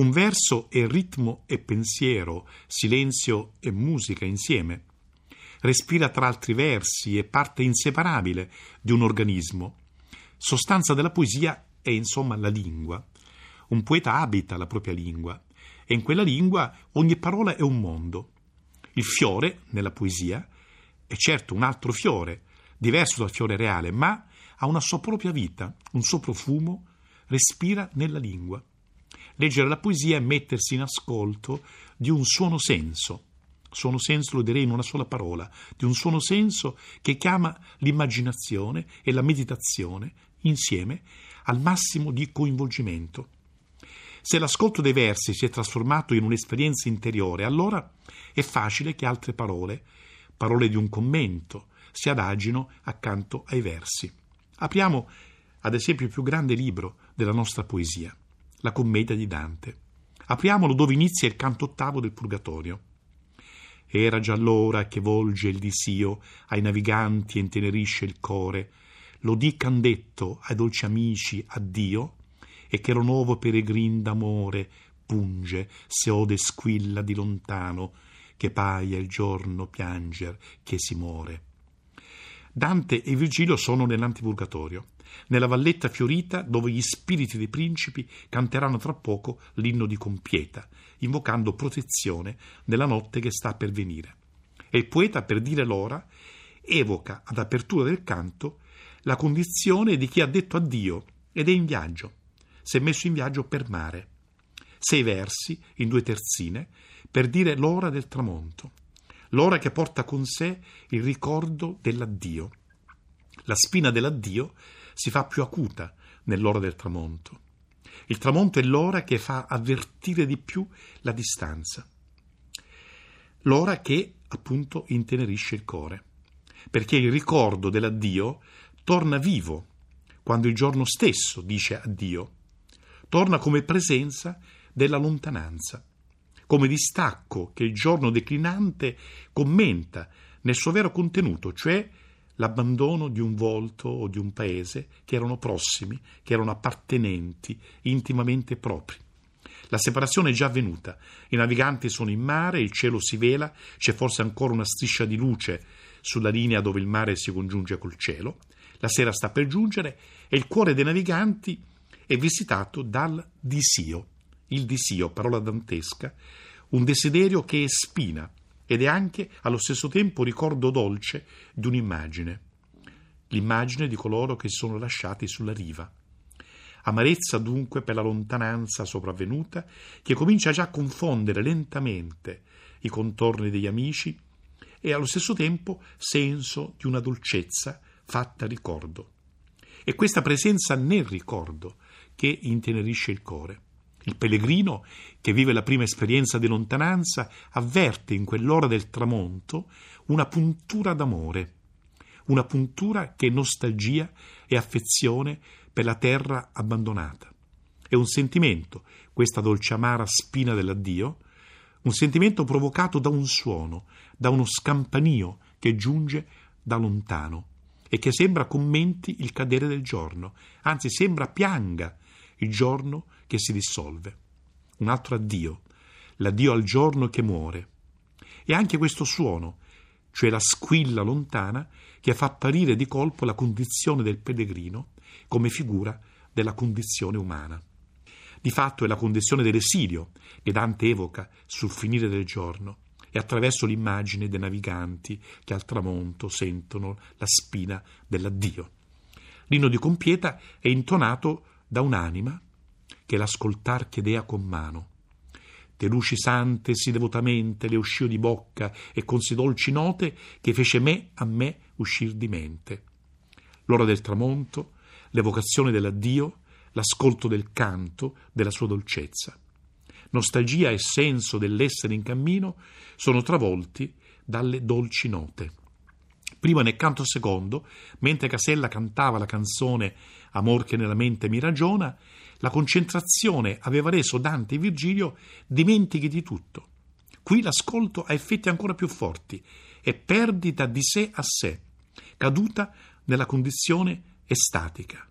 Un verso è ritmo e pensiero, silenzio e musica insieme. Respira tra altri versi, è parte inseparabile di un organismo. Sostanza della poesia è insomma la lingua. Un poeta abita la propria lingua e in quella lingua ogni parola è un mondo. Il fiore, nella poesia, è certo un altro fiore, diverso dal fiore reale, ma ha una sua propria vita, un suo profumo, respira nella lingua. Leggere la poesia è mettersi in ascolto di un suono senso. Suono senso lo direi in una sola parola, di un suono senso che chiama l'immaginazione e la meditazione insieme al massimo di coinvolgimento. Se l'ascolto dei versi si è trasformato in un'esperienza interiore, allora è facile che altre parole, parole di un commento, si adagino accanto ai versi. Apriamo, ad esempio, il più grande libro della nostra poesia, la Commedia di Dante. Apriamolo dove inizia il canto ottavo del Purgatorio. Era già l'ora che volge il disio ai naviganti e intenerisce il core. Lo dican detto ai dolci amici addio, e che lo nuovo peregrin d'amore punge se ode squilla di lontano che paia il giorno pianger che si muore. Dante e Virgilio sono nell'antipurgatorio, nella valletta fiorita dove gli spiriti dei principi canteranno tra poco l'inno di compieta, invocando protezione nella notte che sta per venire. E il poeta, per dire l'ora, evoca ad apertura del canto la condizione di chi ha detto addio ed è in viaggio si è messo in viaggio per mare. Sei versi, in due terzine, per dire l'ora del tramonto, l'ora che porta con sé il ricordo dell'addio. La spina dell'addio si fa più acuta nell'ora del tramonto. Il tramonto è l'ora che fa avvertire di più la distanza. L'ora che, appunto, intenerisce il cuore. Perché il ricordo dell'addio torna vivo quando il giorno stesso dice addio torna come presenza della lontananza, come distacco che il giorno declinante commenta nel suo vero contenuto, cioè l'abbandono di un volto o di un paese che erano prossimi, che erano appartenenti, intimamente propri. La separazione è già avvenuta, i naviganti sono in mare, il cielo si vela, c'è forse ancora una striscia di luce sulla linea dove il mare si congiunge col cielo, la sera sta per giungere e il cuore dei naviganti è visitato dal disio. Il disio, parola dantesca, un desiderio che è spina ed è anche allo stesso tempo ricordo dolce di un'immagine, l'immagine di coloro che si sono lasciati sulla riva. Amarezza dunque per la lontananza sopravvenuta che comincia già a confondere lentamente i contorni degli amici e allo stesso tempo senso di una dolcezza fatta ricordo. E questa presenza nel ricordo che intenerisce il cuore. Il pellegrino, che vive la prima esperienza di lontananza, avverte in quell'ora del tramonto una puntura d'amore, una puntura che è nostalgia e affezione per la terra abbandonata. È un sentimento, questa dolce amara spina dell'addio, un sentimento provocato da un suono, da uno scampanio che giunge da lontano e che sembra commenti il cadere del giorno, anzi sembra pianga il giorno che si dissolve. Un altro addio, l'addio al giorno che muore. E anche questo suono, cioè la squilla lontana, che fa apparire di colpo la condizione del pellegrino come figura della condizione umana. Di fatto è la condizione dell'esilio che Dante evoca sul finire del giorno e attraverso l'immagine dei naviganti che al tramonto sentono la spina dell'addio. L'inno di compieta è intonato da un'anima che l'ascoltar chiedea con mano. De luci sante sì devotamente le usciò di bocca e con si dolci note che fece me a me uscir di mente. L'ora del tramonto, l'evocazione dell'addio, l'ascolto del canto, della sua dolcezza. Nostalgia e senso dell'essere in cammino sono travolti dalle dolci note. Prima nel canto secondo, mentre Casella cantava la canzone Amor che nella mente mi ragiona, la concentrazione aveva reso Dante e Virgilio dimentichi di tutto. Qui l'ascolto ha effetti ancora più forti, è perdita di sé a sé, caduta nella condizione estatica.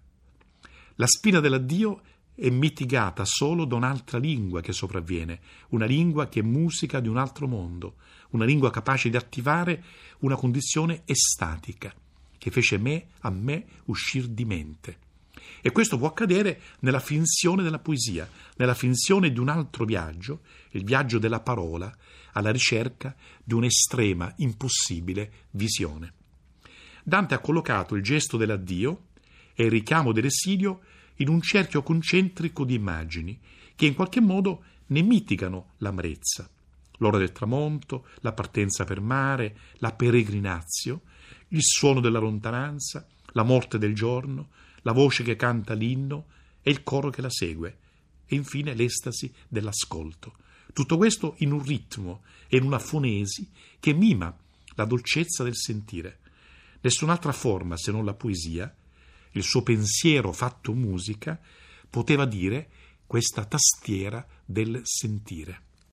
La spina dell'addio è mitigata solo da un'altra lingua che sopravviene, una lingua che è musica di un altro mondo, una lingua capace di attivare una condizione estatica che fece me a me uscir di mente. E questo può accadere nella finzione della poesia, nella finzione di un altro viaggio, il viaggio della parola, alla ricerca di un'estrema, impossibile visione. Dante ha collocato il gesto dell'addio e il richiamo dell'esilio in un cerchio concentrico di immagini che in qualche modo ne mitigano l'amarezza. L'ora del tramonto, la partenza per mare, la peregrinazio, il suono della lontananza, la morte del giorno, la voce che canta l'inno e il coro che la segue, e infine l'estasi dell'ascolto. Tutto questo in un ritmo e in una fonesi che mima la dolcezza del sentire. Nessun'altra forma se non la poesia, il suo pensiero fatto musica, poteva dire questa tastiera del sentire.